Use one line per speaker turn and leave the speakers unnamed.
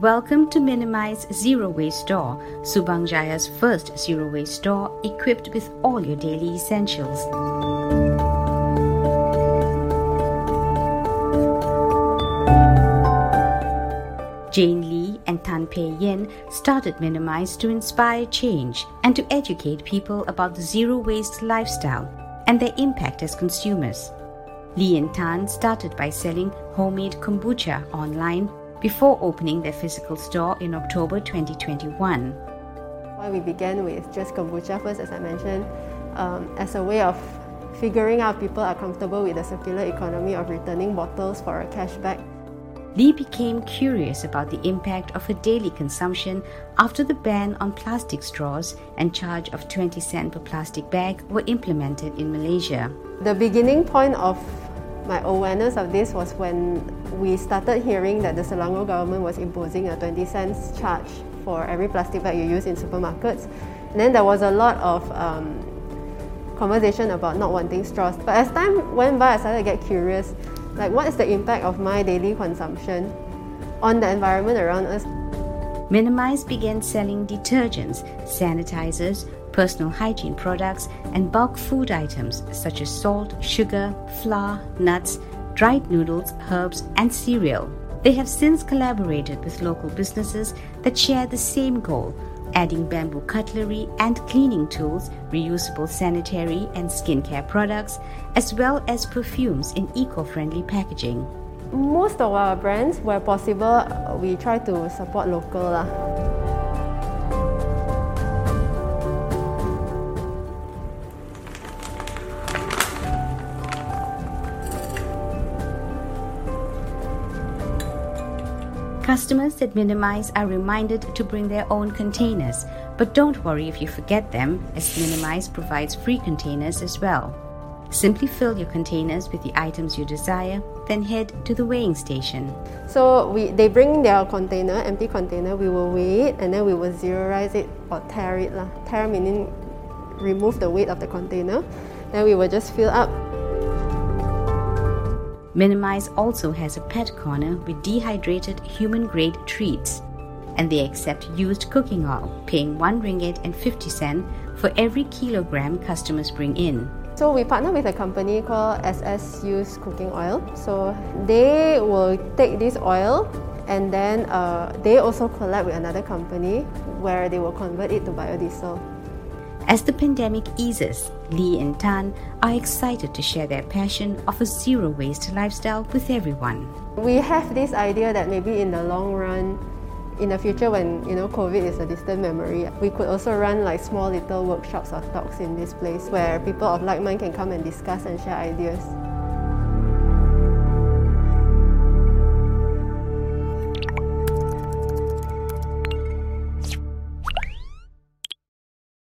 Welcome to Minimize Zero Waste Store, Subang Jaya's first zero waste store equipped with all your daily essentials. Jayne Lee and Tan Pei Yen started Minimize to inspire change and to educate people about the zero waste lifestyle and their impact as consumers. Lee and Tan started by selling homemade kombucha online before opening their physical store in October 2021.
Why we began with just kombucha first, as I mentioned, um, as a way of figuring out people are comfortable with the circular economy of returning bottles for a cashback.
Lee became curious about the impact of her daily consumption after the ban on plastic straws and charge of 20 cent per plastic bag were implemented in Malaysia.
The beginning point of my awareness of this was when we started hearing that the Selangor government was imposing a 20 cents charge for every plastic bag you use in supermarkets. And then there was a lot of um, conversation about not wanting straws. But as time went by, I started to get curious like, what is the impact of my daily consumption on the environment around us?
Minimize began selling detergents, sanitizers, personal hygiene products, and bulk food items such as salt, sugar, flour, nuts, dried noodles, herbs, and cereal. They have since collaborated with local businesses that share the same goal adding bamboo cutlery and cleaning tools, reusable sanitary and skincare products, as well as perfumes in eco friendly packaging.
Most of our brands, where possible, we try to support local.
Customers that minimize are reminded to bring their own containers, but don't worry if you forget them, as Minimize provides free containers as well. Simply fill your containers with the items you desire, then head to the weighing station.
So we, they bring their container, empty container, we will weigh it and then we will zeroize it or tare it. Lah. Tare meaning remove the weight of the container. Then we will just fill up
Minimize also has a pet corner with dehydrated human grade treats. And they accept used cooking oil, paying 1 ringgit and 50 cent for every kilogram customers bring in.
So we partner with a company called SS Used Cooking Oil. So they will take this oil and then uh, they also collab with another company where they will convert it to biodiesel.
As the pandemic eases, Lee and Tan are excited to share their passion of a zero waste lifestyle with everyone.
We have this idea that maybe in the long run, in the future when you know COVID is a distant memory, we could also run like small little workshops or talks in this place where people of like mind can come and discuss and share ideas.